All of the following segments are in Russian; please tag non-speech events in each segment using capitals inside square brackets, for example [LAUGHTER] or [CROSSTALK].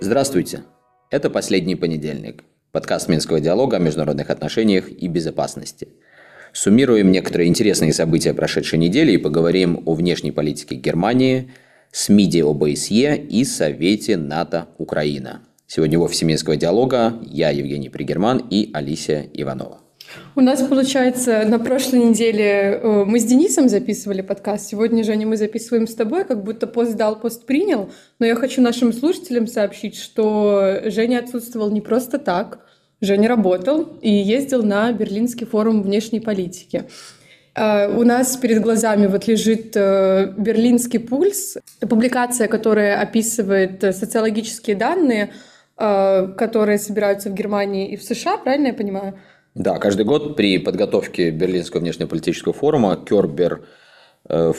Здравствуйте! Это «Последний понедельник» – подкаст Минского диалога о международных отношениях и безопасности. Суммируем некоторые интересные события прошедшей недели и поговорим о внешней политике Германии, СМИДе ОБСЕ и Совете НАТО Украина. Сегодня в офисе Минского диалога я, Евгений Пригерман и Алисия Иванова. У нас, получается, на прошлой неделе э, мы с Денисом записывали подкаст. Сегодня, Женя, мы записываем с тобой, как будто пост дал, пост принял. Но я хочу нашим слушателям сообщить, что Женя отсутствовал не просто так. Женя работал и ездил на Берлинский форум внешней политики. А, у нас перед глазами вот лежит э, «Берлинский пульс», публикация, которая описывает социологические данные, э, которые собираются в Германии и в США, правильно я понимаю? Да, каждый год при подготовке Берлинского внешнеполитического форума Кербер э,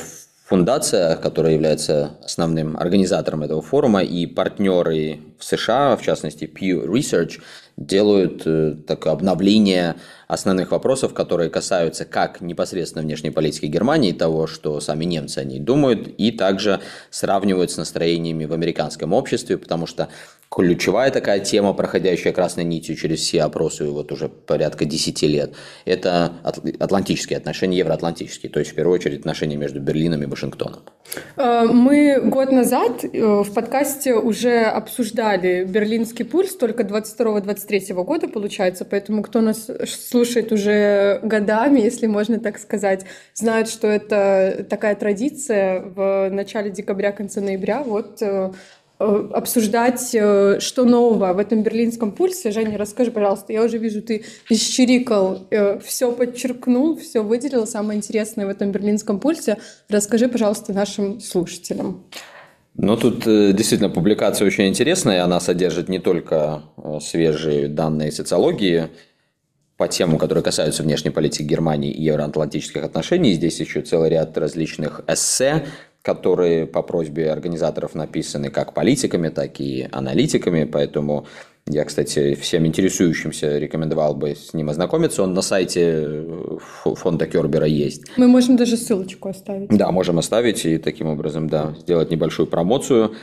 фундация, которая является основным организатором этого форума, и партнеры в США, в частности Pew Research, делают э, такое обновление основных вопросов, которые касаются как непосредственно внешней политики Германии, того, что сами немцы о ней думают, и также сравнивают с настроениями в американском обществе, потому что ключевая такая тема, проходящая красной нитью через все опросы вот уже порядка 10 лет, это атлантические отношения, евроатлантические, то есть в первую очередь отношения между Берлином и Вашингтоном. Э, мы год назад э, в подкасте уже обсуждали берлинский пульс только 22-23 года, получается, поэтому кто нас слушает уже годами, если можно так сказать, знает, что это такая традиция в начале декабря, конце ноября, вот э, Э, обсуждать, э, что нового в этом берлинском пульсе. Женя, расскажи, пожалуйста, я уже вижу, ты исчирикал, э, все подчеркнул, все выделил, самое интересное в этом берлинском пульсе. Расскажи, пожалуйста, нашим слушателям. Ну, тут действительно публикация очень интересная, она содержит не только свежие данные социологии по темам, которые касаются внешней политики Германии и евроатлантических отношений, здесь еще целый ряд различных эссе, которые по просьбе организаторов написаны как политиками, так и аналитиками, поэтому я, кстати, всем интересующимся рекомендовал бы с ним ознакомиться. Он на сайте э, фонда Кербера есть. Мы можем даже ссылочку оставить. Да, можем оставить и таким образом, да, сделать небольшую промоцию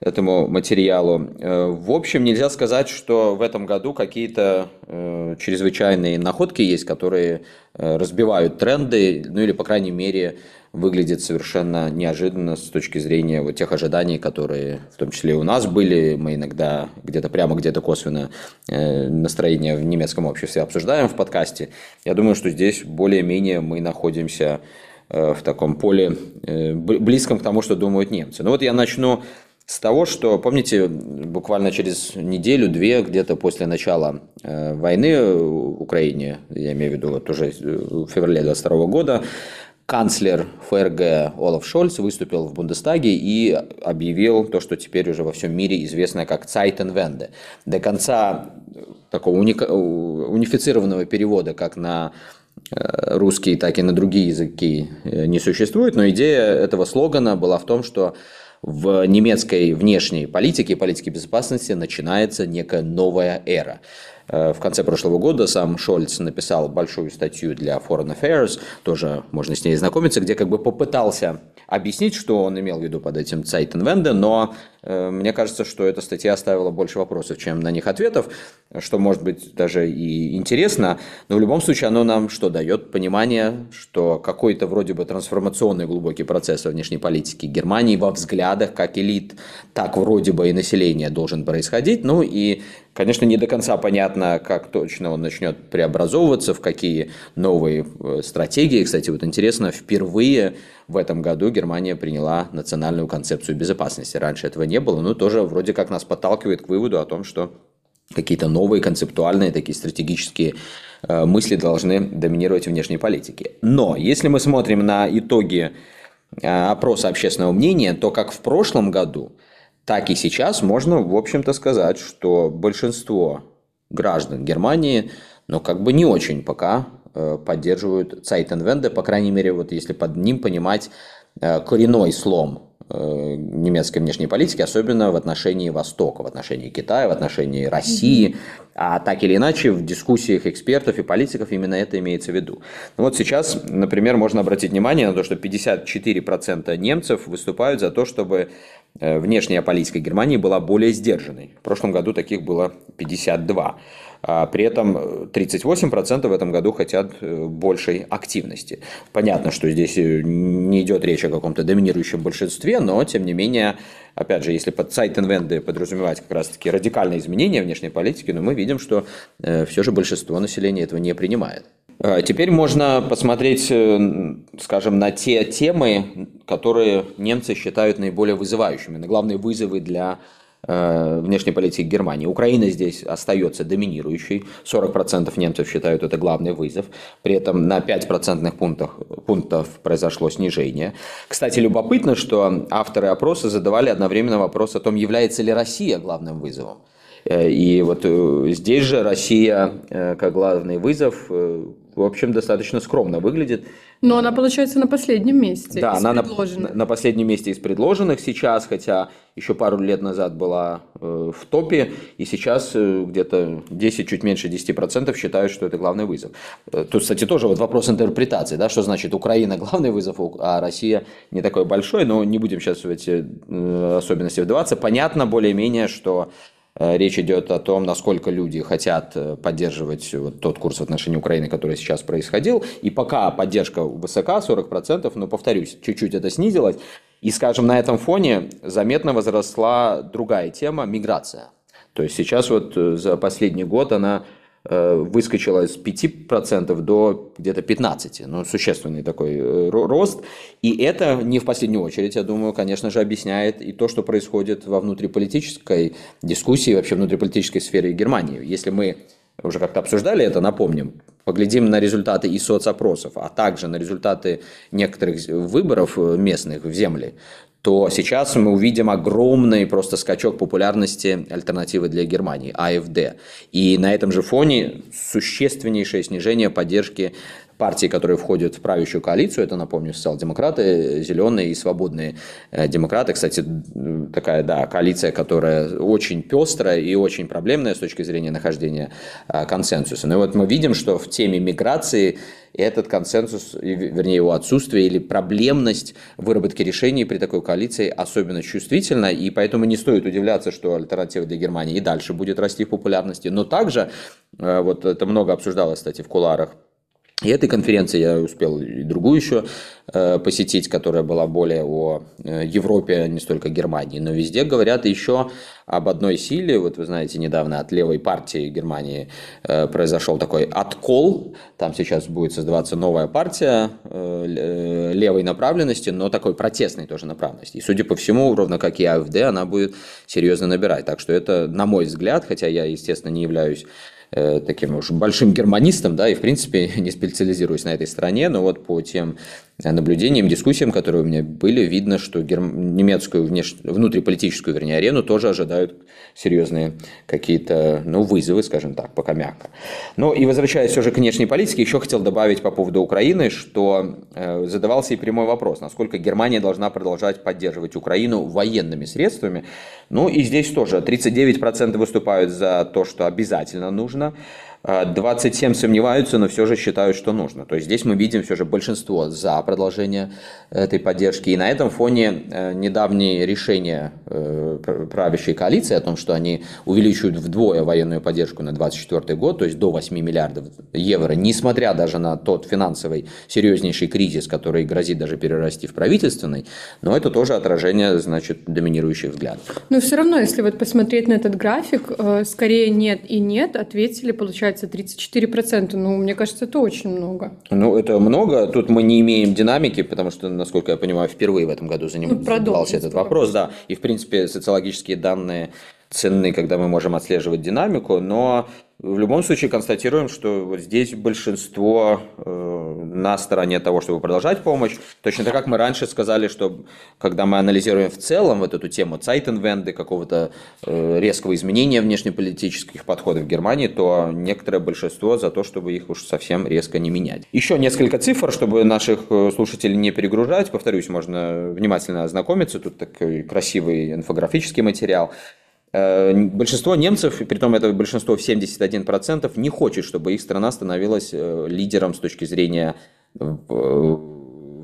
этому материалу. Э, в общем, нельзя сказать, что в этом году какие-то э, чрезвычайные находки есть, которые разбивают тренды, ну или, по крайней мере, выглядит совершенно неожиданно с точки зрения вот тех ожиданий, которые в том числе и у нас были. Мы иногда где-то прямо, где-то косвенно э, настроение в немецком обществе обсуждаем в подкасте. Я думаю, что здесь более-менее мы находимся э, в таком поле э, близком к тому, что думают немцы. Ну вот я начну с того, что, помните, буквально через неделю-две, где-то после начала войны в Украине, я имею в виду вот уже в феврале 22 года, канцлер ФРГ Олаф Шольц выступил в Бундестаге и объявил то, что теперь уже во всем мире известно как Zeitenwende. До конца такого уни... унифицированного перевода, как на э, русский, так и на другие языки э, не существует, но идея этого слогана была в том, что в немецкой внешней политике и политике безопасности начинается некая новая эра. Э, в конце прошлого года сам Шольц написал большую статью для Foreign Affairs, тоже можно с ней знакомиться, где как бы попытался объяснить, что он имел в виду под этим Zeitenwende, но мне кажется, что эта статья оставила больше вопросов, чем на них ответов, что может быть даже и интересно, но в любом случае оно нам что дает? Понимание, что какой-то вроде бы трансформационный глубокий процесс во внешней политике Германии во взглядах как элит, так вроде бы и населения должен происходить, ну и Конечно, не до конца понятно, как точно он начнет преобразовываться, в какие новые э, стратегии. Кстати, вот интересно, впервые в этом году Германия приняла национальную концепцию безопасности. Раньше этого не было, но тоже вроде как нас подталкивает к выводу о том, что какие-то новые концептуальные такие стратегические э, мысли должны доминировать в внешней политике. Но если мы смотрим на итоги э, опроса общественного мнения, то как в прошлом году – так и сейчас можно, в общем-то, сказать, что большинство граждан Германии, но как бы не очень пока э, поддерживают Zeitenwende, по крайней мере, вот если под ним понимать коренной слом немецкой внешней политики, особенно в отношении Востока, в отношении Китая, в отношении России. А так или иначе, в дискуссиях экспертов и политиков именно это имеется в виду. Ну вот сейчас, например, можно обратить внимание на то, что 54% немцев выступают за то, чтобы Э, внешняя политика Германии была более сдержанной. В прошлом году таких было 52. А при этом 38% в этом году хотят э, большей активности. Понятно, что здесь э, не идет речь о каком-то доминирующем большинстве, но тем не менее, опять же, если под Сайтенвенды подразумевать как раз-таки радикальные изменения внешней политики, но мы видим, что все же большинство населения этого не принимает. А, теперь можно посмотреть, э, скажем, на те темы, которые немцы считают наиболее вызывающими, на главные вызовы для э, внешней политики Германии. Украина здесь остается доминирующей. 40% немцев считают это главный вызов. При этом на 5 процентных пунктов, пунктов произошло снижение. Кстати, любопытно, что авторы опроса задавали одновременно вопрос о том, является ли Россия главным вызовом. Э, и вот здесь же Россия как главный вызов в общем, достаточно скромно выглядит. Но она, получается, на последнем месте да, из она предложенных. На, на последнем месте из предложенных сейчас, хотя еще пару лет назад была э, в топе, и сейчас э, где-то 10, чуть меньше 10% считают, что это главный вызов. Э, тут, кстати, тоже вот вопрос интерпретации, да, что значит Украина главный вызов, а Россия не такой большой, но не будем сейчас в эти э, особенности вдаваться. Понятно более-менее, что речь идет о том, насколько люди хотят э, поддерживать вот тот курс в отношении Украины, который сейчас происходил. И пока поддержка высока, 40%, но, повторюсь, чуть-чуть это снизилось. И, скажем, на этом фоне заметно возросла другая тема – миграция. То есть сейчас вот э, за последний год она Э, выскочила с 5% до где-то 15%. Ну, существенный такой э, рост. И это не в последнюю очередь, я думаю, конечно же, объясняет и то, что происходит во внутриполитической дискуссии, вообще внутриполитической сфере Германии. Если мы уже как-то обсуждали это, напомним, поглядим на результаты и соцопросов, а также на результаты некоторых выборов э, местных в земли, то сейчас мы увидим огромный просто скачок популярности альтернативы для Германии, АФД. И на этом же фоне существеннейшее снижение поддержки партии, которые входят в правящую коалицию, это, напомню, социал-демократы, зеленые и свободные э, демократы. Кстати, такая, да, коалиция, которая очень пестрая и очень проблемная с точки зрения нахождения э, консенсуса. Но вот мы видим, что в теме миграции этот консенсус, вернее его отсутствие или проблемность выработки решений при такой коалиции особенно чувствительна, и поэтому не стоит удивляться, что альтернатива для Германии и дальше будет расти в популярности. Но также, э, вот это много обсуждалось, кстати, в куларах и этой конференции я успел и другую еще э, посетить, которая была более о э, Европе, не столько Германии. Но везде говорят еще об одной силе. Вот вы знаете, недавно от левой партии Германии э, произошел такой откол. Там сейчас будет создаваться новая партия левой направленности, но такой протестной тоже направленности. И, судя по всему, ровно как и АФД, она будет серьезно набирать. Так что это, на мой взгляд, хотя я, естественно, не являюсь Э, таким уж большим германистом, да, и в принципе [LAUGHS] не специализируюсь на этой стране, но вот по тем наблюдениям, дискуссиям, которые у меня были, видно, что герм... немецкую внеш... внутриполитическую, вернее, арену тоже ожидают серьезные какие-то, ну, вызовы, скажем так, пока мягко. Ну, и возвращаясь уже к внешней политике, еще хотел добавить по поводу Украины, что э, задавался и прямой вопрос, насколько Германия должна продолжать поддерживать Украину военными средствами. Ну, и здесь тоже 39% выступают за то, что обязательно нужно, 27 сомневаются, но все же считают, что нужно. То есть здесь мы видим все же большинство за продолжение этой поддержки. И на этом фоне э, недавние решения э, правящей коалиции о том, что они увеличивают вдвое военную поддержку на 2024 год, то есть до 8 миллиардов евро, несмотря даже на тот финансовый серьезнейший кризис, который грозит даже перерасти в правительственный, но это тоже отражение, значит, доминирующих взглядов. Но все равно, если вот посмотреть на этот график, э, скорее нет и нет, ответили, получается, получается 34%. Ну, мне кажется, это очень много. Ну, это много. Тут мы не имеем динамики, потому что, насколько я понимаю, впервые в этом году занимался ну, этот вопрос. Да. И, в принципе, социологические данные ценны, когда мы можем отслеживать динамику, но в любом случае констатируем, что вот здесь большинство э, на стороне того, чтобы продолжать помощь. Точно так, как мы раньше сказали, что когда мы анализируем в целом вот эту тему Цайтенвенды, какого-то э, резкого изменения внешнеполитических подходов в Германии, то некоторое большинство за то, чтобы их уж совсем резко не менять. Еще несколько цифр, чтобы наших э, слушателей не перегружать. Повторюсь, можно внимательно ознакомиться. Тут такой красивый инфографический материал. Э, большинство немцев, при том это большинство в 71%, не хочет, чтобы их страна становилась э, лидером с точки зрения э,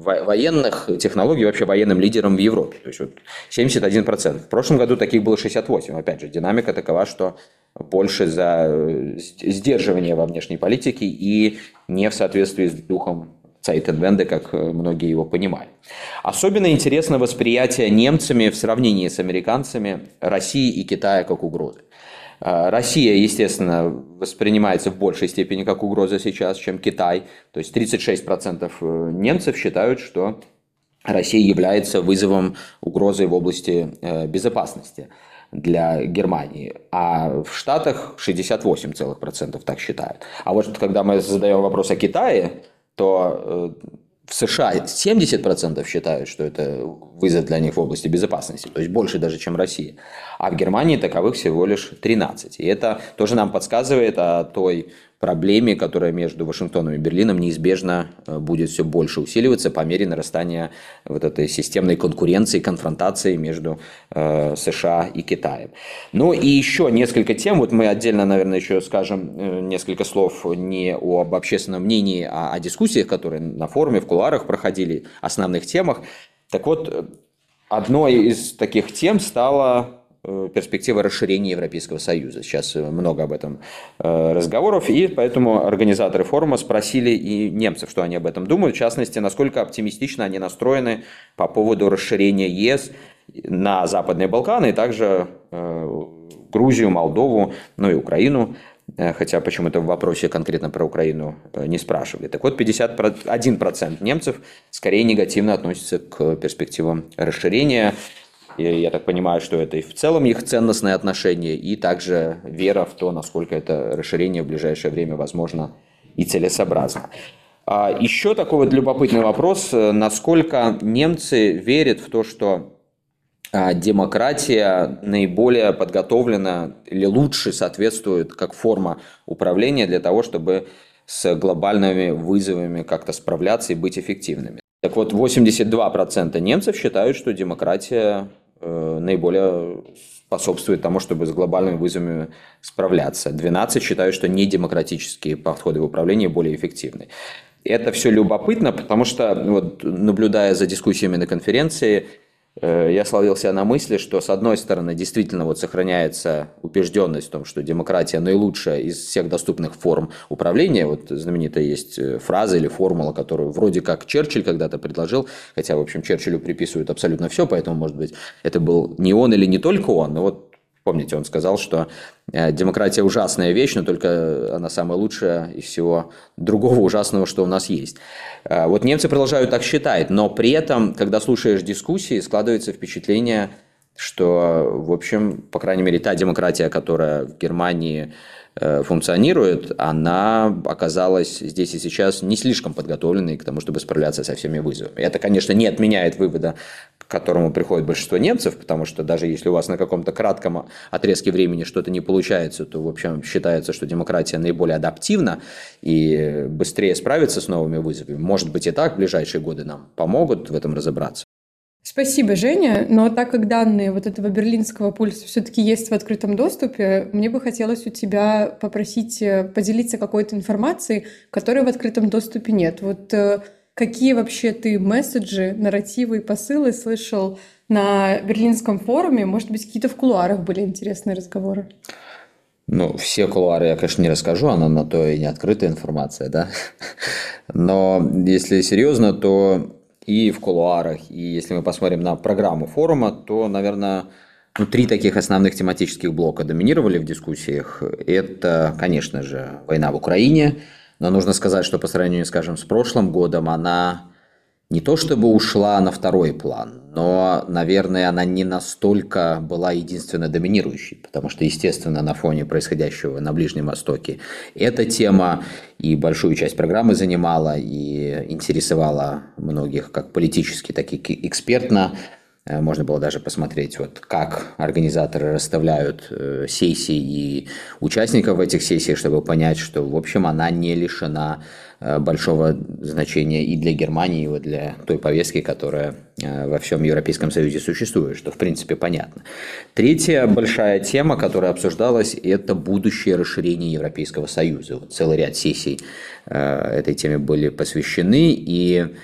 военных технологий, вообще военным лидером в Европе. То есть вот 71%. В прошлом году таких было 68%. Опять же, динамика такова, что больше за сдерживание во внешней политике и не в соответствии с духом Zeitenwende, как э, многие его понимали. Особенно интересно восприятие немцами в сравнении с американцами России и Китая как угрозы. Э, Россия, естественно, воспринимается в большей степени как угроза сейчас, чем Китай. То есть 36% э, немцев считают, что Россия является вызовом, угрозой в области безопасности для Германии, а в Штатах 68% так считают. А вот когда мы задаем вопрос о Китае, то э, в США 70% считают, что это вызов для них в области безопасности, то есть больше даже, чем Россия. А в Германии таковых всего лишь 13. И это тоже нам подсказывает о той проблеме, которая между Вашингтоном и Берлином неизбежно э, будет все больше усиливаться по мере нарастания вот этой системной конкуренции, конфронтации между э, США и Китаем. Ну и еще несколько тем, вот мы отдельно, наверное, еще скажем э, несколько слов не об общественном мнении, а о дискуссиях, которые на форуме, в кулуарах проходили, основных темах. Так вот, одной из таких тем стала Э, перспектива расширения Европейского Союза. Сейчас э, много об этом э, разговоров, и поэтому организаторы форума спросили и немцев, что они об этом думают, в частности, насколько оптимистично они настроены по поводу расширения ЕС на Западные Балканы, и также Грузию, Молдову, ну и Украину, хотя почему-то в вопросе конкретно про Украину не спрашивали. Так вот, 51% немцев скорее негативно относятся к перспективам расширения. И я так понимаю, что это и в целом их ценностное отношение, и также вера в то, насколько это расширение в ближайшее время возможно и целесообразно. А еще такой вот любопытный вопрос, насколько немцы верят в то, что демократия наиболее подготовлена или лучше соответствует как форма управления для того, чтобы с глобальными вызовами как-то справляться и быть эффективными. Так вот, 82% немцев считают, что демократия Э, наиболее способствует тому, чтобы с глобальными вызовами справляться. 12 считают, что недемократические подходы в управлении более эффективны. Это все любопытно, потому что, вот, наблюдая за дискуссиями на конференции, Э, я словился на мысли, что с одной стороны действительно вот сохраняется убежденность в том, что демократия наилучшая из всех доступных форм управления. Вот знаменитая есть э, фраза или формула, которую вроде как Черчилль когда-то предложил, хотя, в общем, Черчиллю приписывают абсолютно все, поэтому, может быть, это был не он или не только он, но вот Помните, он сказал, что э, демократия ужасная вещь, но только она самая лучшая из всего другого ужасного, что у нас есть. Э, вот немцы продолжают так считать, но при этом, когда слушаешь дискуссии, складывается впечатление, что, в общем, по крайней мере, та демократия, которая в Германии функционирует, она оказалась здесь и сейчас не слишком подготовленной к тому, чтобы справляться со всеми вызовами. Это, конечно, не отменяет вывода, к которому приходит большинство немцев, потому что даже если у вас на каком-то кратком отрезке времени что-то не получается, то, в общем, считается, что демократия наиболее адаптивна и быстрее справится с новыми вызовами. Может быть и так, в ближайшие годы нам помогут в этом разобраться. Спасибо, Женя. Но так как данные вот этого берлинского пульса все-таки есть в открытом доступе, мне бы хотелось у тебя попросить э, поделиться какой-то информацией, которой в открытом доступе нет. Вот э, какие вообще ты месседжи, нарративы и посылы слышал на Берлинском форуме? Может быть, какие-то в кулуарах были интересные разговоры? Ну, все кулуары я, конечно, не расскажу, она на то и не открытая информация, да. [LAUGHS] Но если серьезно, то и в кулуарах, и если мы посмотрим на программу форума, то, наверное, ну, три таких основных тематических блока доминировали в дискуссиях. Это, конечно же, война в Украине, но нужно сказать, что по сравнению, скажем, с прошлым годом она не то чтобы ушла на второй план, но, наверное, она не настолько была единственно доминирующей, потому что, естественно, на фоне происходящего на Ближнем Востоке эта тема и большую часть программы занимала, и интересовала многих как политически, так и экспертно. Э, можно было даже посмотреть, вот, как организаторы расставляют э, сессии и участников в этих сессиях, чтобы понять, что, в общем, она не лишена э, большого значения и для Германии, и вот для той повестки, которая во всем Европейском Союзе существует, что, в принципе, понятно. Третья большая тема, которая обсуждалась, это будущее расширение Европейского Союза. Вот целый ряд сессий этой теме были посвящены, и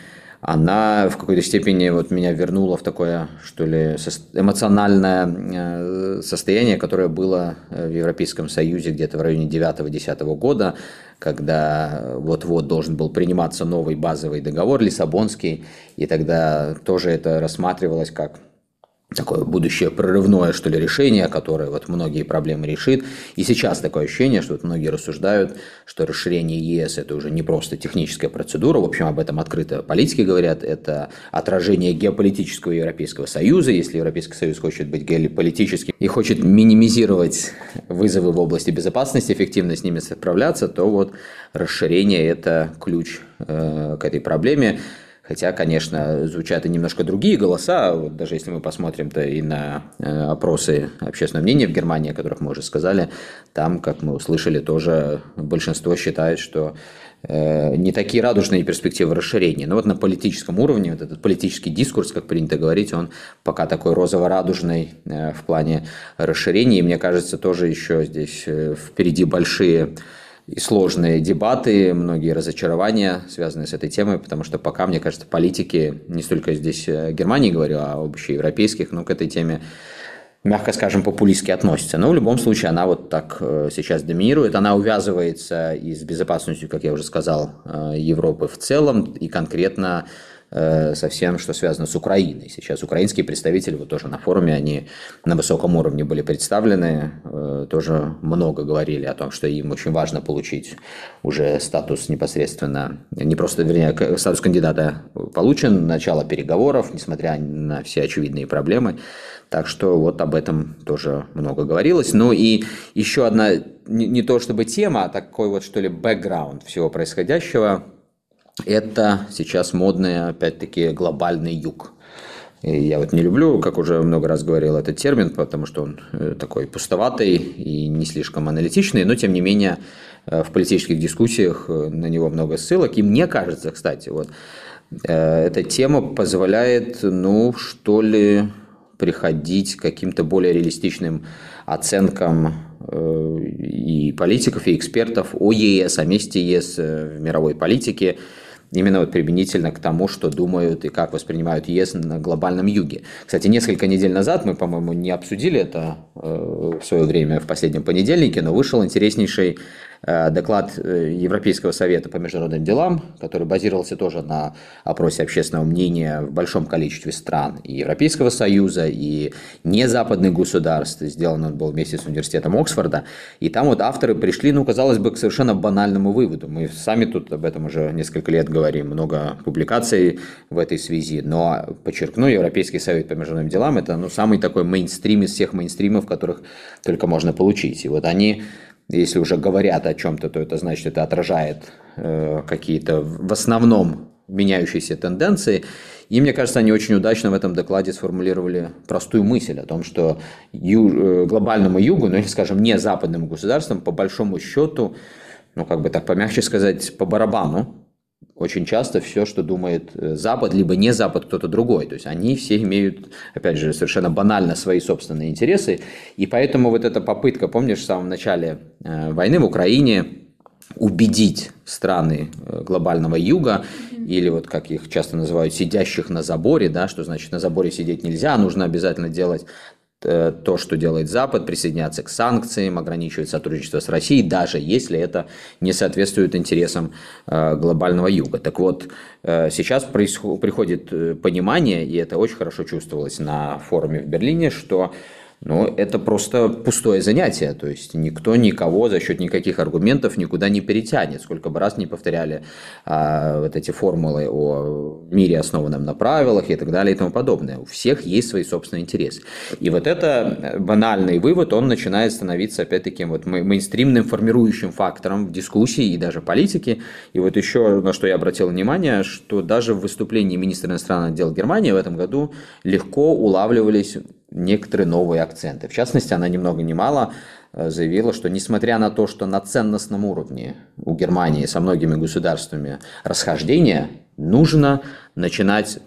она в какой-то степени вот меня вернула в такое, что ли, эмоциональное э, состояние, которое было э, в Европейском Союзе где-то в районе 9-10 года, когда вот-вот должен был приниматься новый базовый договор Лиссабонский, и тогда тоже это рассматривалось как такое будущее прорывное, что ли, решение, которое вот многие проблемы решит. И сейчас такое ощущение, что вот многие рассуждают, что расширение ЕС – это уже не просто техническая процедура, в общем, об этом открыто политики говорят, это отражение геополитического Европейского Союза, если Европейский Союз хочет быть геополитическим и хочет минимизировать вызовы в области безопасности, эффективно с ними справляться, то вот расширение – это ключ э, к этой проблеме. Хотя, конечно, звучат и немножко другие голоса. Вот даже если мы посмотрим-то и на э, опросы общественного мнения в Германии, о которых мы уже сказали, там, как мы услышали, тоже большинство считает, что э, не такие радужные перспективы расширения. Но вот на политическом уровне, вот этот политический дискурс, как принято говорить, он пока такой розово-радужный э, в плане расширения. И мне кажется, тоже еще здесь впереди большие и сложные дебаты, многие разочарования, связанные с этой темой, потому что пока, мне кажется, политики, не столько здесь э, Германии говорю, а общеевропейских, но к этой теме мягко скажем, популистски относятся. Но в любом случае она вот так э, сейчас доминирует. Она увязывается и с безопасностью, как я уже сказал, э, Европы в целом, и конкретно со всем, что связано с Украиной. Сейчас украинские представители, вот тоже на форуме, они на высоком уровне были представлены, э, тоже много говорили о том, что им очень важно получить уже статус непосредственно, не просто, вернее, статус кандидата получен, начало переговоров, несмотря на все очевидные проблемы. Так что вот об этом тоже много говорилось. Ну и еще одна, не, не то чтобы тема, а такой вот что ли бэкграунд всего происходящего – это сейчас модный, опять-таки, глобальный юг. И я вот не люблю, как уже много раз говорил, этот термин, потому что он э, такой пустоватый и не слишком аналитичный, но тем не менее э, в политических дискуссиях э, на него много ссылок. И мне кажется, кстати, вот эта тема позволяет, ну, что ли, приходить к каким-то более реалистичным оценкам и политиков, и экспертов о ЕС, о месте ЕС в мировой политике именно вот применительно к тому, что думают и как воспринимают ЕС на глобальном юге. Кстати, несколько недель назад мы, по-моему, не обсудили это э, в свое время в последнем понедельнике, но вышел интереснейший доклад э, Европейского совета по международным делам, который базировался тоже на опросе общественного мнения в большом количестве стран и Европейского Союза, и незападных государств. Сделан он был вместе с университетом Оксфорда. И там вот авторы пришли, ну, казалось бы, к совершенно банальному выводу. Мы сами тут об этом уже несколько лет говорим, много публикаций в этой связи. Но, подчеркну, Европейский совет по международным делам – это ну, самый такой мейнстрим из всех мейнстримов, которых только можно получить. И вот они если уже говорят о чем-то, то это значит, это отражает э, какие-то в основном меняющиеся тенденции. И мне кажется, они очень удачно в этом докладе сформулировали простую мысль о том, что ю, э, глобальному югу, ну или, скажем, не западным государствам, по большому счету, ну как бы так помягче сказать, по барабану, очень часто все, что думает э, Запад, либо не Запад, кто-то другой. То есть они все имеют, опять же, совершенно банально свои собственные интересы. И поэтому вот эта попытка, помнишь, в самом начале э, войны в Украине убедить страны э, глобального юга, или вот как их часто называют, сидящих на заборе, да, что значит на заборе сидеть нельзя, нужно обязательно делать то, что делает Запад, присоединяться к санкциям, ограничивать сотрудничество с Россией, даже если это не соответствует интересам э, глобального юга. Так вот, э, сейчас приходит понимание, и это очень хорошо чувствовалось на форуме в Берлине, что но это просто пустое занятие. То есть никто никого за счет никаких аргументов никуда не перетянет. Сколько бы раз не повторяли а, вот эти формулы о мире, основанном на правилах и так далее и тому подобное. У всех есть свои собственные интересы. И вот это банальный вывод, он начинает становиться опять-таки вот мейнстримным формирующим фактором в дискуссии и даже политике. И вот еще на что я обратил внимание, что даже в выступлении министра иностранных дел Германии в этом году легко улавливались некоторые новые акценты. В частности, она ни много ни мало э, заявила, что несмотря на то, что на ценностном уровне у Германии со многими государствами расхождения, нужно начинать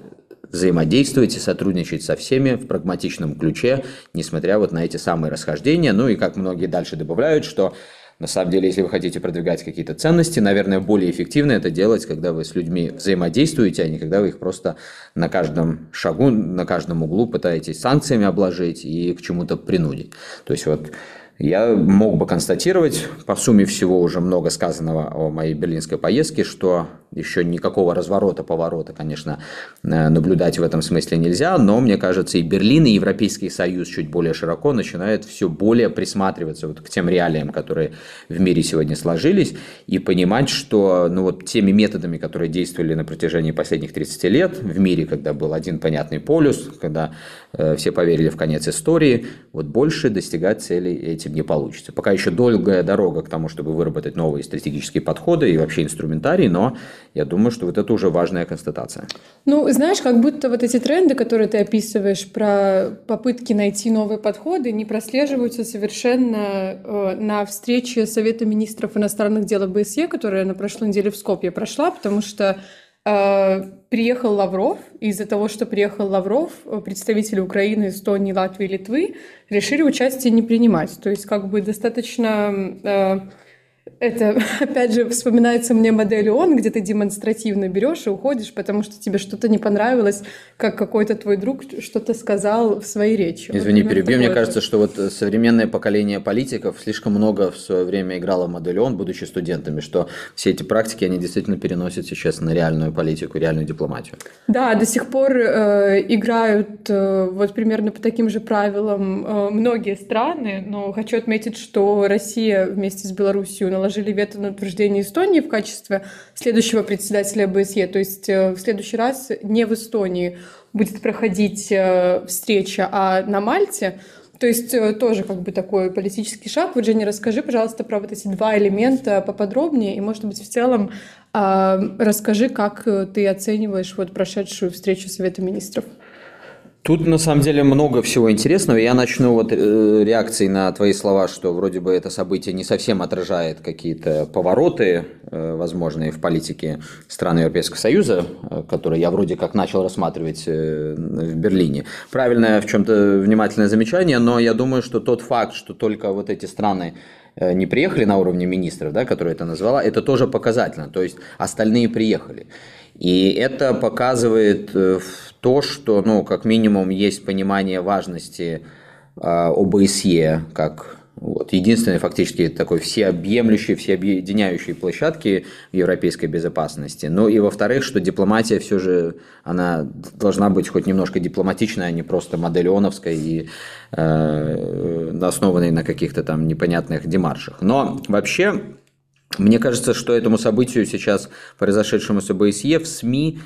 взаимодействовать и сотрудничать со всеми в прагматичном ключе, несмотря вот на эти самые расхождения. Ну и как многие дальше добавляют, что на самом деле, если вы хотите продвигать какие-то ценности, наверное, более эффективно это делать, когда вы с людьми взаимодействуете, а не когда вы их просто на каждом шагу, на каждом углу пытаетесь санкциями обложить и к чему-то принудить. То есть вот я мог бы констатировать, по сумме всего уже много сказанного о моей берлинской поездке, что еще никакого разворота, поворота, конечно, э, наблюдать в этом смысле нельзя, но мне кажется, и Берлин, и Европейский Союз чуть более широко начинают все более присматриваться вот к тем реалиям, которые в мире сегодня сложились, и понимать, что ну, вот теми методами, которые действовали на протяжении последних 30 лет в мире, когда был один понятный полюс, когда э, все поверили в конец истории, вот больше достигать целей этим не получится. Пока еще долгая дорога к тому, чтобы выработать новые стратегические подходы и вообще инструментарий, но я думаю, что вот это уже важная констатация. Ну, знаешь, как будто вот эти тренды, которые ты описываешь про попытки найти новые подходы, не прослеживаются совершенно э, на встрече Совета министров иностранных дел ОБСЕ, которая на прошлой неделе в Скопье прошла, потому что э, приехал Лавров, и из-за того, что приехал Лавров, представители Украины, Эстонии, Латвии, Литвы решили участие не принимать. То есть как бы достаточно... Э, это, [LAUGHS] опять же, вспоминается мне модель ООН, где ты демонстративно берешь и уходишь, потому что тебе что-то не понравилось, как какой-то твой друг что-то сказал в своей речи. Извини, вот перебью. Мне кажется, что вот современное поколение политиков слишком много в свое время играло в модель ООН, будучи студентами, что все эти практики, они действительно переносят сейчас на реальную политику, реальную дипломатию. Да, до сих пор э, играют э, вот примерно по таким же правилам э, многие страны, но хочу отметить, что Россия вместе с наложила наложили вето на утверждение Эстонии в качестве следующего председателя БСЕ. То есть э, в следующий раз не в Эстонии будет проходить э, встреча, а на Мальте. То есть э, тоже как бы такой политический шаг. Вот, Женя, расскажи, пожалуйста, про вот эти два элемента поподробнее. И, может быть, в целом расскажи, как ты оцениваешь вот прошедшую встречу Совета министров. Тут на самом деле много всего интересного. Я начну вот э, реакции на твои слова, что вроде бы это событие не совсем отражает какие-то повороты, э, возможные в политике стран Европейского Союза, э, которые я вроде как начал рассматривать э, в Берлине. Правильное в чем-то внимательное замечание, но я думаю, что тот факт, что только вот эти страны э, не приехали на уровне министров, да, которые это назвала, это тоже показательно. То есть остальные приехали. И это показывает э, то, что, ну, как минимум, есть понимание важности а, ОБСЕ как вот, единственной фактически такой всеобъемлющей, всеобъединяющей площадки в европейской безопасности. Ну и во-вторых, что дипломатия все же, она должна быть хоть немножко дипломатичной, а не просто моделионовской и э, основанной на каких-то там непонятных демаршах. Но вообще мне кажется, что этому событию сейчас, произошедшему с ОБСЕ, в СМИ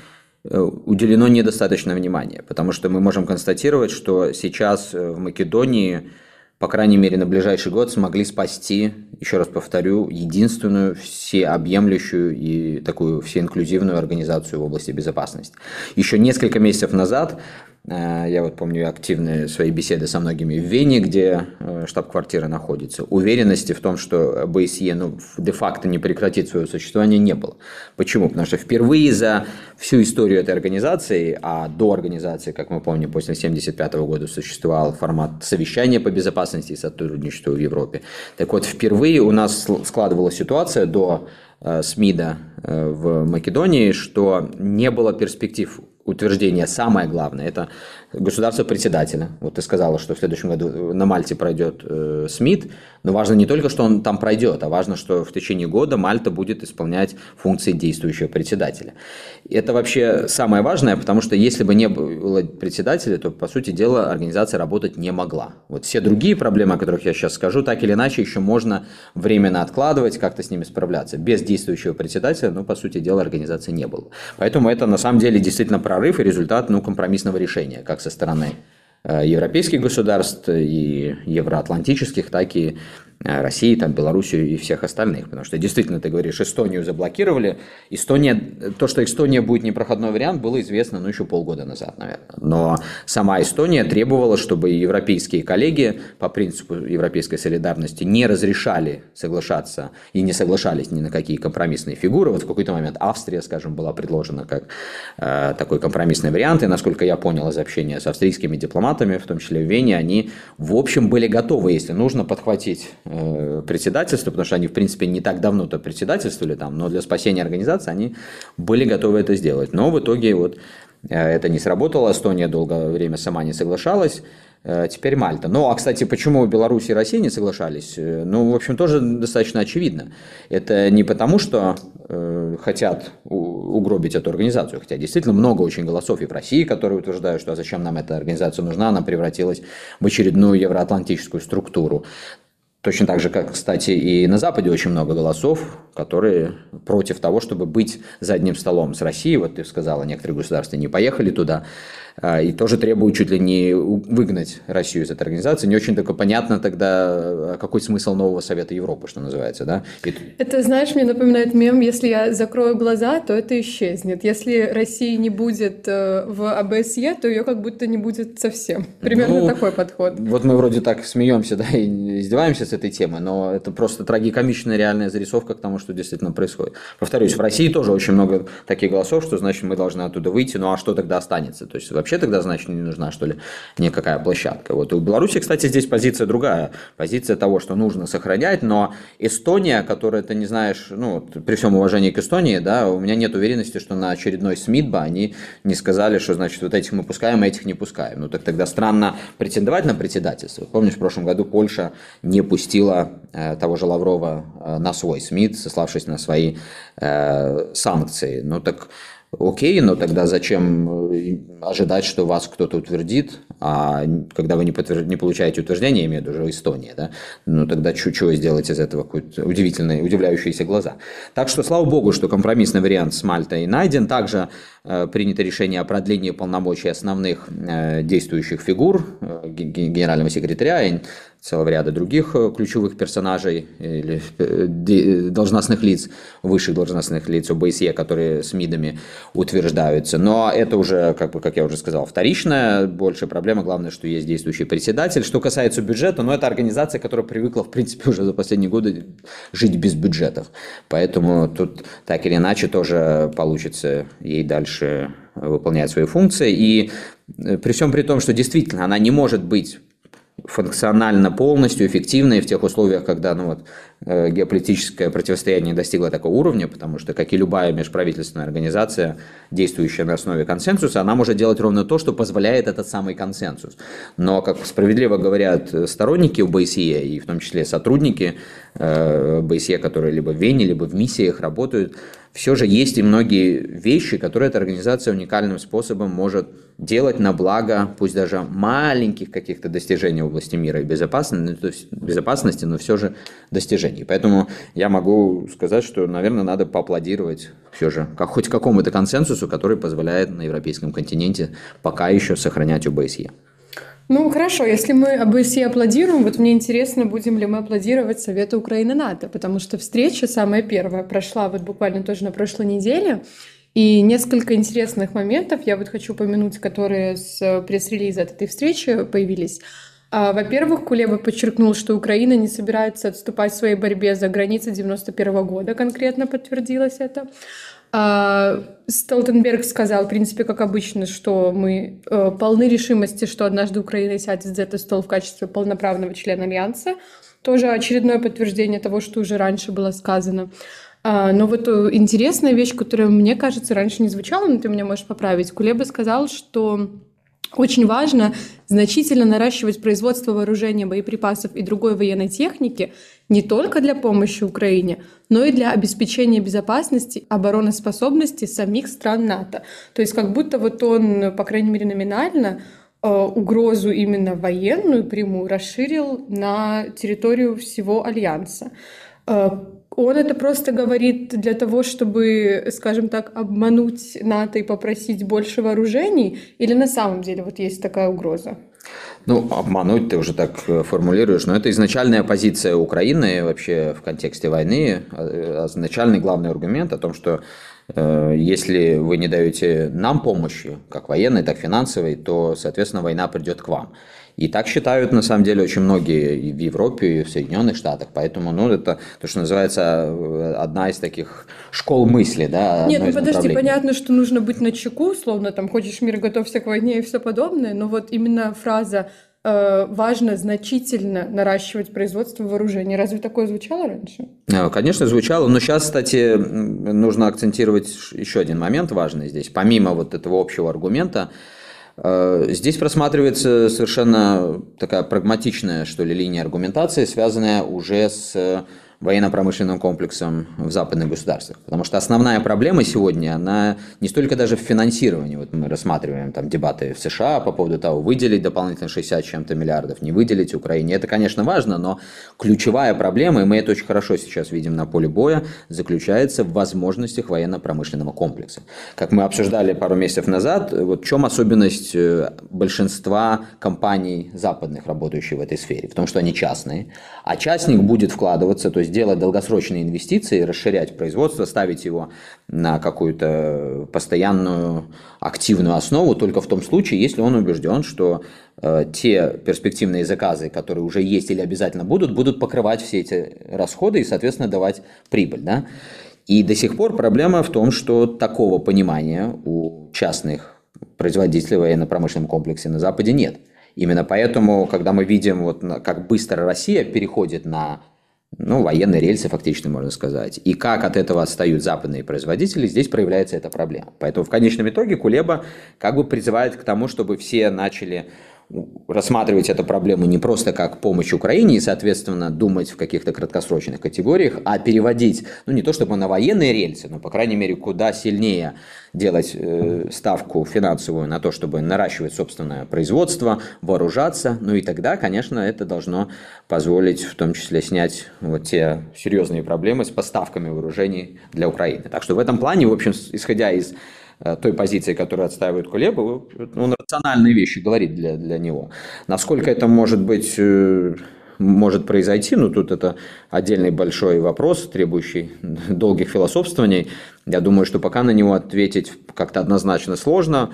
э, уделено недостаточно внимания, потому что мы можем констатировать, что сейчас э, в Македонии, по крайней мере, на ближайший год смогли спасти, еще раз повторю, единственную всеобъемлющую и такую всеинклюзивную организацию в области безопасности. Еще несколько месяцев назад я вот помню активные свои беседы со многими в Вене, где э, штаб-квартира находится. Уверенности в том, что БСЕ ну, де-факто не прекратит свое существование, не было. Почему? Потому что впервые за всю историю этой организации, а до организации, как мы помним, после 1975 года существовал формат совещания по безопасности и сотрудничеству в Европе. Так вот, впервые у нас складывалась ситуация до э, СМИДа в Македонии, что не было перспектив утверждение самое главное – это государство председателя. Вот ты сказала, что в следующем году на Мальте пройдет э, СМИТ, Но важно не только, что он там пройдет, а важно, что в течение года Мальта будет исполнять функции действующего председателя. И это вообще самое важное, потому что если бы не было председателя, то, по сути дела, организация работать не могла. Вот все другие проблемы, о которых я сейчас скажу, так или иначе еще можно временно откладывать, как-то с ними справляться. Без действующего председателя, ну, по сути дела, организации не было. Поэтому это на самом деле действительно прорыв и результат ну, компромиссного решения, как со стороны Э, европейских государств и евроатлантических, так и России, там, Белоруссию и всех остальных. Потому что действительно, ты говоришь, Эстонию заблокировали. Эстония, то, что Эстония будет непроходной вариант, было известно ну, еще полгода назад, наверное. Но сама Эстония требовала, чтобы европейские коллеги по принципу европейской солидарности не разрешали соглашаться и не соглашались ни на какие компромиссные фигуры. Вот в какой-то момент Австрия, скажем, была предложена как э, такой компромиссный вариант. И, насколько я понял из общения с австрийскими дипломатами, в том числе в Вене, они, в общем, были готовы, если нужно, подхватить Э, председательства, потому что они, в принципе, не так давно-то председательствовали там, но для спасения организации они были готовы это сделать. Но в итоге вот э, это не сработало, Эстония долгое время сама не соглашалась, э, теперь Мальта. Ну, а, кстати, почему Беларусь и Россия не соглашались? Ну, в общем, тоже достаточно очевидно. Это не потому, что э, хотят угробить эту организацию, хотя действительно много очень голосов и в России, которые утверждают, что а зачем нам эта организация нужна, она превратилась в очередную евроатлантическую структуру. Точно так же, как, кстати, и на Западе очень много голосов, которые против того, чтобы быть за одним столом с Россией. Вот ты сказала, некоторые государства не поехали туда. А, и тоже требуют чуть ли не выгнать Россию из этой организации. Не очень только понятно тогда, а, какой смысл нового Совета Европы, что называется, да? И... Это, знаешь, мне напоминает мем, если я закрою глаза, то это исчезнет. Если России не будет э, в АБСЕ, то ее как будто не будет совсем. Примерно ну, такой подход. Вот мы вроде так смеемся, да, и издеваемся с этой темы, но это просто трагикомичная реальная зарисовка к тому, что действительно происходит. Повторюсь, в России тоже очень много таких голосов, что значит мы должны оттуда выйти, ну а что тогда останется? То есть вообще тогда, значит, не нужна, что ли, никакая площадка. Вот и у Беларуси, кстати, здесь позиция другая. Позиция того, что нужно сохранять, но Эстония, которая, ты не знаешь, ну, при всем уважении к Эстонии, да, у меня нет уверенности, что на очередной СМИТБА они не сказали, что, значит, вот этих мы пускаем, а этих не пускаем. Ну, так тогда странно претендовать на председательство. Помнишь, в прошлом году Польша не пустила э, того же Лаврова э, на свой СМИТ, сославшись на свои э, санкции. Ну, так Окей, но тогда зачем э, ожидать, что вас кто-то утвердит, а когда вы не, подтвер... не получаете утверждение, я имею в виду уже Эстония, да, ну тогда чего сделать из этого какой-то удивительный, удивляющиеся глаза. Так что, слава богу, что компромиссный вариант с Мальтой найден. Также э, принято решение о продлении полномочий основных э, действующих фигур э, генерального секретаря целого ряда других э, ключевых персонажей или э, должностных лиц, высших должностных лиц ОБСЕ, которые с МИДами утверждаются. Но это уже, как, бы, как я уже сказал, вторичная большая проблема. Главное, что есть действующий председатель. Что касается бюджета, ну, это организация, которая привыкла, в принципе, [LAUGHS] уже за последние годы жить без бюджетов. Поэтому тут так или иначе тоже получится ей дальше выполнять свои функции. И э, при всем при том, что действительно она не может быть функционально полностью, эффективно и в тех условиях, когда ну, вот, э, геополитическое противостояние достигло такого уровня, потому что, как и любая межправительственная организация, действующая на основе консенсуса, она может делать ровно то, что позволяет этот самый консенсус. Но, как справедливо говорят сторонники ОБСЕ, и в том числе сотрудники э, ОБСЕ, которые либо в Вене, либо в миссиях работают, все же есть и многие вещи, которые эта организация уникальным способом может делать на благо, пусть даже маленьких каких-то достижений в области мира и безопасности, ну, то есть безопасности, но все же достижений. Поэтому я могу сказать, что, наверное, надо поаплодировать все же как, хоть какому-то консенсусу, который позволяет на европейском континенте пока еще сохранять ОБСЕ. Ну, хорошо, если мы ОБСЕ аплодируем, вот мне интересно, будем ли мы аплодировать Совету Украины-НАТО, потому что встреча самая первая прошла вот буквально тоже на прошлой неделе, и несколько интересных моментов я вот хочу упомянуть, которые с пресс-релиза от этой встречи появились. А, во-первых, Кулеба подчеркнул, что Украина не собирается отступать в своей борьбе за границы 91 года, конкретно подтвердилось это. А, Столтенберг сказал, в принципе, как обычно, что мы э, полны решимости, что однажды Украина сядет за этот стол в качестве полноправного члена Альянса. Тоже очередное подтверждение того, что уже раньше было сказано. А, но вот э, интересная вещь, которая, мне кажется, раньше не звучала, но ты меня можешь поправить. Кулеба сказал, что Очень важно значительно наращивать производство вооружения, боеприпасов и другой военной техники не только для помощи Украине, но и для обеспечения безопасности, обороноспособности самих стран НАТО. То есть как будто вот он, по крайней мере номинально, э, угрозу именно военную прямую расширил на территорию всего Альянса. Э, он это просто говорит для того, чтобы, скажем так, обмануть НАТО и попросить больше вооружений? Или на самом деле вот есть такая угроза? Ну, обмануть ты уже так э, формулируешь, но это изначальная позиция Украины вообще в контексте войны, а, изначальный главный аргумент о том, что э, если вы не даете нам помощи, как военной, так финансовой, то, соответственно, война придет к вам. И так считают, на самом деле, очень многие и в Европе, и в Соединенных Штатах. Поэтому, ну, это то, что называется э, одна из таких школ мысли, да. Нет, ну подожди, понятно, что нужно быть на чеку, словно там хочешь мир, готовься к войне и все подобное, но вот именно фраза э, важно значительно наращивать производство вооружений. Разве такое звучало раньше? Э, конечно, звучало, но сейчас, кстати, нужно акцентировать еще один момент важный здесь. Помимо вот этого общего аргумента, здесь просматривается совершенно такая прагматичная, что ли, линия аргументации, связанная уже с военно-промышленным комплексом в западных государствах. Потому что основная проблема сегодня, она не столько даже в финансировании. Вот мы рассматриваем там дебаты в США по поводу того, выделить дополнительно 60 чем-то миллиардов, не выделить Украине. Это, конечно, важно, но ключевая проблема, и мы это очень хорошо сейчас видим на поле боя, заключается в возможностях военно-промышленного комплекса. Как мы обсуждали пару месяцев назад, вот в чем особенность э, большинства компаний западных, работающих в этой сфере? В том, что они частные, а частник будет вкладываться, то есть есть делать долгосрочные инвестиции, расширять производство, ставить его на какую-то постоянную активную основу только в том случае, если он убежден, что э, те перспективные заказы, которые уже есть или обязательно будут, будут покрывать все эти расходы и, соответственно, давать прибыль. Да? И до сих пор проблема в том, что такого понимания у частных производителей военно-промышленном комплексе на Западе нет. Именно поэтому, когда мы видим, вот, как быстро Россия переходит на ну, военные рельсы фактически, можно сказать. И как от этого отстают западные производители, здесь проявляется эта проблема. Поэтому в конечном итоге Кулеба как бы призывает к тому, чтобы все начали рассматривать эту проблему не просто как помощь Украине и, соответственно, думать в каких-то краткосрочных категориях, а переводить, ну не то чтобы на военные рельсы, но, по крайней мере, куда сильнее делать э, ставку финансовую на то, чтобы наращивать собственное производство, вооружаться, ну и тогда, конечно, это должно позволить в том числе снять вот те серьезные проблемы с поставками вооружений для Украины. Так что в этом плане, в общем, исходя из той позиции, которую отстаивает Кулеба, он рациональные вещи говорит для, для него. Насколько это может быть э, может произойти, ну тут это отдельный большой вопрос, требующий долгих философствований. Я думаю, что пока на него ответить как-то однозначно сложно.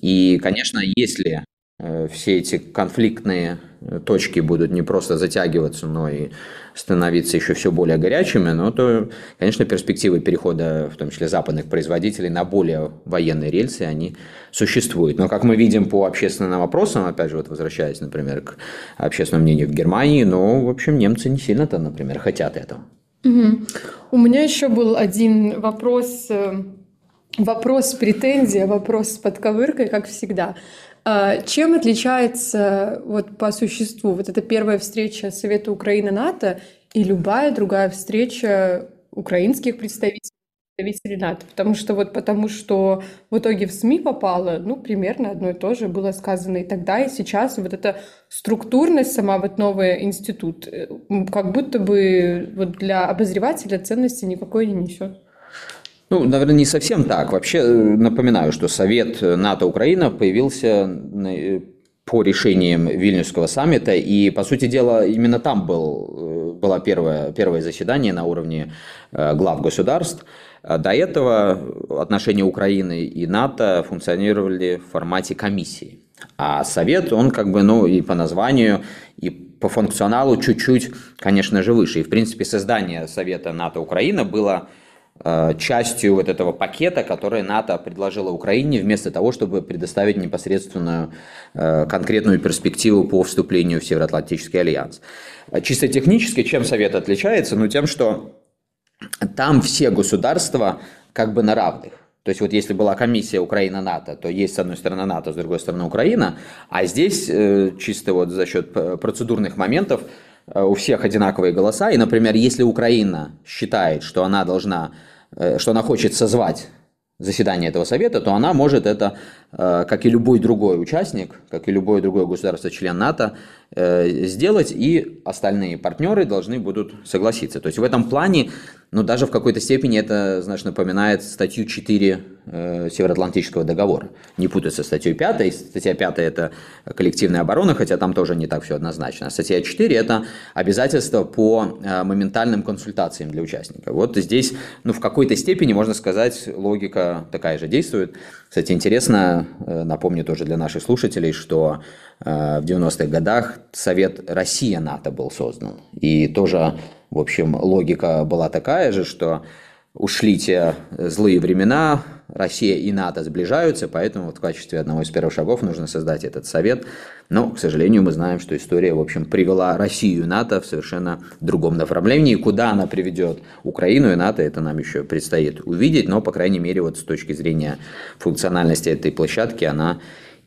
И, конечно, если э, все эти конфликтные точки будут не просто затягиваться, но и становиться еще все более горячими, но то, конечно, перспективы перехода, в том числе западных производителей, на более военные рельсы, они существуют. Но, как мы видим по общественным вопросам, опять же, вот возвращаясь, например, к общественному мнению в Германии, ну, в общем, немцы не сильно-то, например, хотят этого. Угу. У меня еще был один вопрос, э, вопрос претензия, вопрос с подковыркой, как всегда. А, чем отличается вот по существу вот эта первая встреча Совета Украины-НАТО и любая другая встреча украинских представителей? представителей НАТО, потому что вот потому что в итоге в СМИ попало, ну, примерно одно и то же было сказано и тогда, и сейчас вот эта структурность сама вот новый институт, э, как будто бы вот для обозревателя ценности никакой не несет. Ну, наверное, не совсем так. Вообще, э, напоминаю, что Совет НАТО-Украина появился э, по решениям Вильнюсского саммита, и, по сути дела, именно там был, э, было первое, первое заседание на уровне глав государств. До этого отношения Украины и НАТО функционировали в формате комиссии. А Совет, он как бы, ну, и по названию, и по функционалу чуть-чуть, конечно же, выше. И, в принципе, создание Совета НАТО-Украина было Э, частью вот этого пакета, который НАТО предложила Украине, вместо того, чтобы предоставить непосредственную э, конкретную перспективу по вступлению в Североатлантический альянс. Чисто технически, чем Совет отличается? Ну, тем, что там все государства как бы на равных. То есть вот если была комиссия Украина-НАТО, то есть с одной стороны НАТО, с другой стороны Украина, а здесь э, чисто вот за счет процедурных моментов э, у всех одинаковые голоса. И, например, если Украина считает, что она должна, э, что она хочет созвать заседание этого совета, то она может это, как и любой другой участник, как и любое другое государство, член НАТО, сделать, и остальные партнеры должны будут согласиться. То есть в этом плане но даже в какой-то степени это, знаешь, напоминает статью 4 э, Североатлантического договора. Не путать со статьей 5. Статья 5 – это коллективная оборона, хотя там тоже не так все однозначно. А статья 4 – это обязательство по э, моментальным консультациям для участников. Вот здесь, ну, в какой-то степени, можно сказать, логика такая же действует. Кстати, интересно, э, напомню тоже для наших слушателей, что э, в 90-х годах Совет Россия-НАТО был создан. И тоже в общем, логика была такая же, что ушли те злые времена, Россия и НАТО сближаются, поэтому вот в качестве одного из первых шагов нужно создать этот совет. Но, к сожалению, мы знаем, что история, в общем, привела Россию и НАТО в совершенно другом направлении. Куда она приведет Украину и НАТО, это нам еще предстоит увидеть, но, по крайней мере, вот с точки зрения функциональности этой площадки, она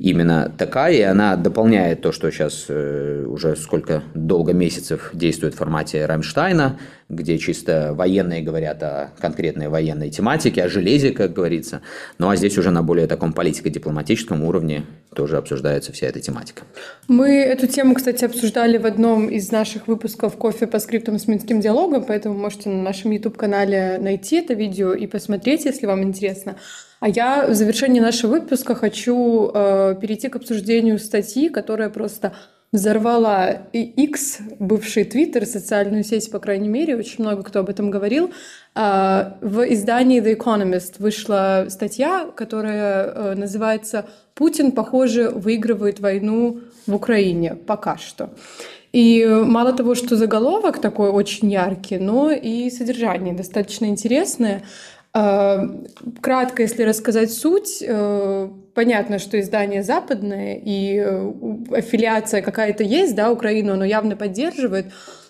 именно такая, и она дополняет то, что сейчас э, уже сколько долго месяцев действует в формате Рамштайна, где чисто военные говорят о конкретной военной тематике, о железе, как говорится. Ну а здесь уже на более таком политико-дипломатическом уровне тоже обсуждается вся эта тематика. Мы эту тему, кстати, обсуждали в одном из наших выпусков «Кофе по скриптам с Минским диалогом», поэтому можете на нашем YouTube-канале найти это видео и посмотреть, если вам интересно. А я в завершении нашего выпуска хочу э, перейти к обсуждению статьи, которая просто взорвала X, бывший Твиттер, социальную сеть, по крайней мере, очень много кто об этом говорил. Э, в издании The Economist вышла статья, которая э, называется «Путин, похоже, выигрывает войну в Украине. Пока что». И мало того, что заголовок такой очень яркий, но и содержание достаточно интересное. Э, кратко, если рассказать суть, э, понятно, что издание западное, и э, аффилиация какая-то есть, да, Украину оно явно поддерживает,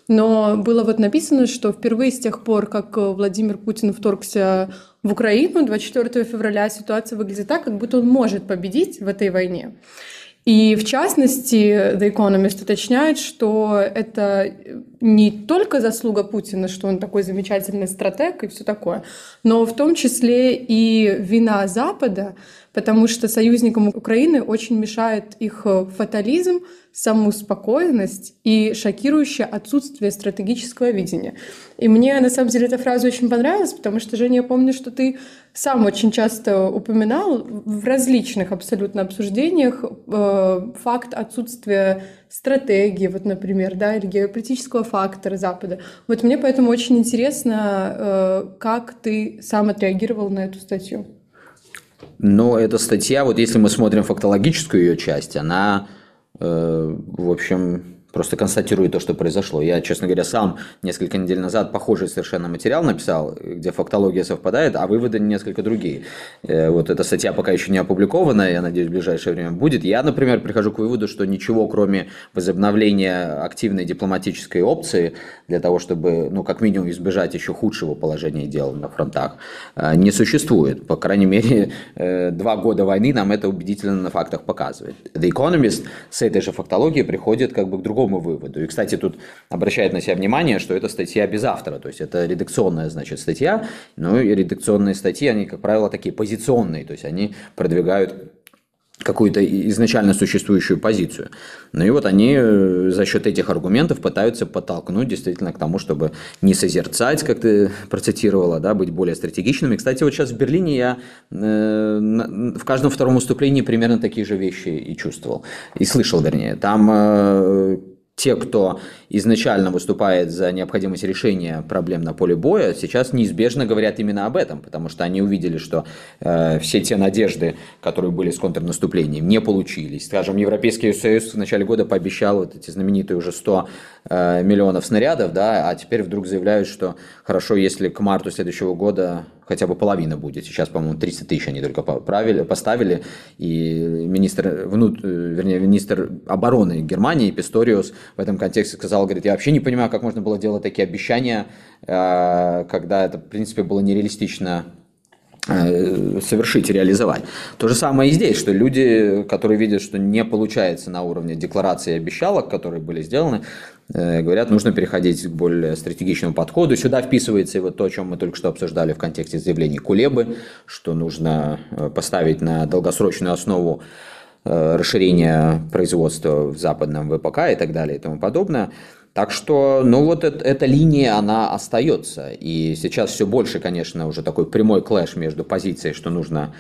но было вот написано, что впервые с тех пор, как Владимир Путин вторгся в Украину 24 февраля, ситуация выглядит так, как будто он может победить в этой войне. И в частности, The Economist уточняет, что это не только заслуга Путина, что он такой замечательный стратег и все такое, но в том числе и вина Запада, потому что союзникам Украины очень мешает их фатализм, самоуспокоенность и шокирующее отсутствие стратегического видения. И мне, на самом деле, эта фраза очень понравилась, потому что, Женя, я помню, что ты сам очень часто упоминал в различных абсолютно обсуждениях э, факт отсутствия стратегии, вот, например, да, или геополитического фактора Запада. Вот мне поэтому очень интересно, э, как ты сам отреагировал на эту статью. Но эта статья, вот если мы смотрим фактологическую ее часть, она, э, в общем, просто констатирую то, что произошло. Я, честно говоря, сам несколько недель назад похожий совершенно материал написал, где фактология совпадает, а выводы несколько другие. Э, вот эта статья пока еще не опубликована, я надеюсь, в ближайшее время будет. Я, например, прихожу к выводу, что ничего, кроме возобновления активной дипломатической опции для того, чтобы, ну, как минимум, избежать еще худшего положения дел на фронтах, э, не существует. По крайней мере, э, два года войны нам это убедительно на фактах показывает. The Economist с этой же фактологией приходит как бы к другому другому выводу. И, кстати, тут обращает на себя внимание, что это статья без автора, то есть это редакционная, значит, статья, ну и редакционные статьи, они, как правило, такие позиционные, то есть они продвигают какую-то изначально существующую позицию. Ну и вот они э, за счет этих аргументов пытаются подтолкнуть действительно к тому, чтобы не созерцать, как ты процитировала, да, быть более стратегичными. Кстати, вот сейчас в Берлине я э, в каждом втором выступлении примерно такие же вещи и чувствовал, и слышал, вернее. Там э, те, кто изначально выступает за необходимость решения проблем на поле боя, сейчас неизбежно говорят именно об этом, потому что они увидели, что э, все те надежды, которые были с контрнаступлением, не получились. Скажем, Европейский Союз в начале года пообещал вот эти знаменитые уже 100 э, миллионов снарядов, да, а теперь вдруг заявляют, что хорошо, если к марту следующего года хотя бы половина будет. Сейчас, по-моему, 300 тысяч они только правили, поставили. И министр, внут, э, вернее, министр обороны Германии Писториус в этом контексте сказал, говорит, я вообще не понимаю, как можно было делать такие обещания, э, когда это, в принципе, было нереалистично Э, совершить реализовать. То же самое и здесь, что люди, которые видят, что не получается на уровне декларации и обещалок, которые были сделаны, э, говорят, нужно переходить к более стратегичному подходу. Сюда вписывается и вот то, о чем мы только что обсуждали в контексте заявлений Кулебы, что нужно поставить на долгосрочную основу расширение производства в западном ВПК и так далее и тому подобное. Так что, ну вот это, эта линия, она остается. И сейчас все больше, конечно, уже такой прямой клэш между позицией, что нужно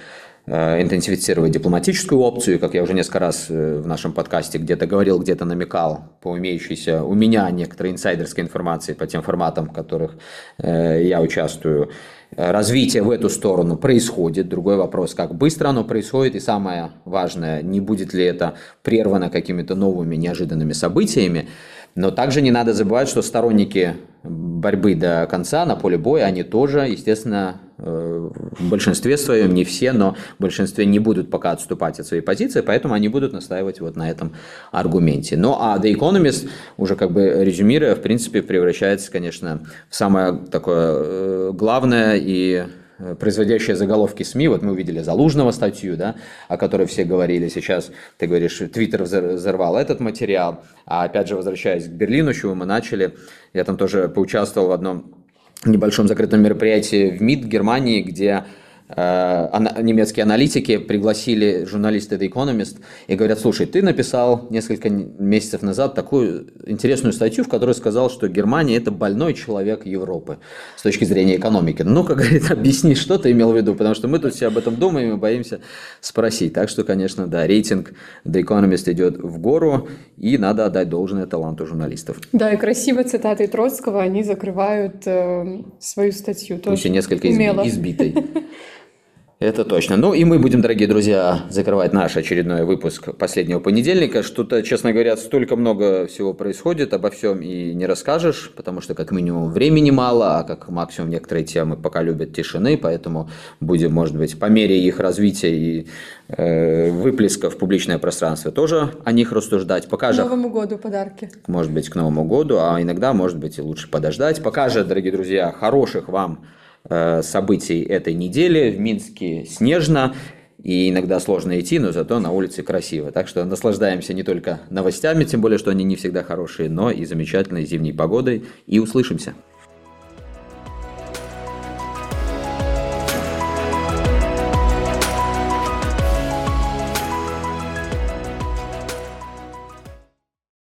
э, интенсифицировать дипломатическую опцию, как я уже несколько раз э, в нашем подкасте где-то говорил, где-то намекал по имеющейся у меня некоторой инсайдерской информации по тем форматам, в которых э, я участвую. Развитие в эту сторону происходит. Другой вопрос, как быстро оно происходит. И самое важное, не будет ли это прервано какими-то новыми неожиданными событиями. Но также не надо забывать, что сторонники борьбы до конца на поле боя, они тоже, естественно, э, в большинстве своем, не все, но в большинстве не будут пока отступать от своей позиции, поэтому они будут настаивать вот на этом аргументе. Ну а The Economist, уже как бы резюмируя, в принципе, превращается, конечно, в самое такое э, главное и Э, производящие заголовки СМИ, вот мы увидели Залужного статью, да, о которой все говорили, сейчас ты говоришь, Твиттер взорвал этот материал, а опять же, возвращаясь к Берлину, чего мы начали, я там тоже поучаствовал в одном небольшом закрытом мероприятии в МИД Германии, где немецкие аналитики пригласили журналиста The Economist и говорят, слушай, ты написал несколько месяцев назад такую интересную статью, в которой сказал, что Германия это больной человек Европы с точки зрения экономики. Ну, как говорит, [LAUGHS] объясни, что ты имел в виду, потому что мы тут все об этом думаем и боимся спросить. Так что, конечно, да, рейтинг The Economist идет в гору, и надо отдать должное таланту журналистов. Да, и красиво цитаты Троцкого они закрывают э, свою статью. Тоже несколько умело. избитой. [LAUGHS] Это точно. Ну и мы будем, дорогие друзья, закрывать наш очередной выпуск последнего понедельника. Что-то, честно говоря, столько много всего происходит, обо всем и не расскажешь, потому что как минимум времени мало, а как максимум некоторые темы пока любят тишины, поэтому будем, может быть, по мере их развития и э, выплеска в публичное пространство тоже о них рассуждать. Пока к же... Новому году подарки. Может быть, к Новому году, а иногда, может быть, и лучше подождать. Пока же, дорогие друзья, хороших вам событий этой недели. В Минске снежно, и иногда сложно идти, но зато на улице красиво. Так что наслаждаемся не только новостями, тем более, что они не всегда хорошие, но и замечательной зимней погодой. И услышимся.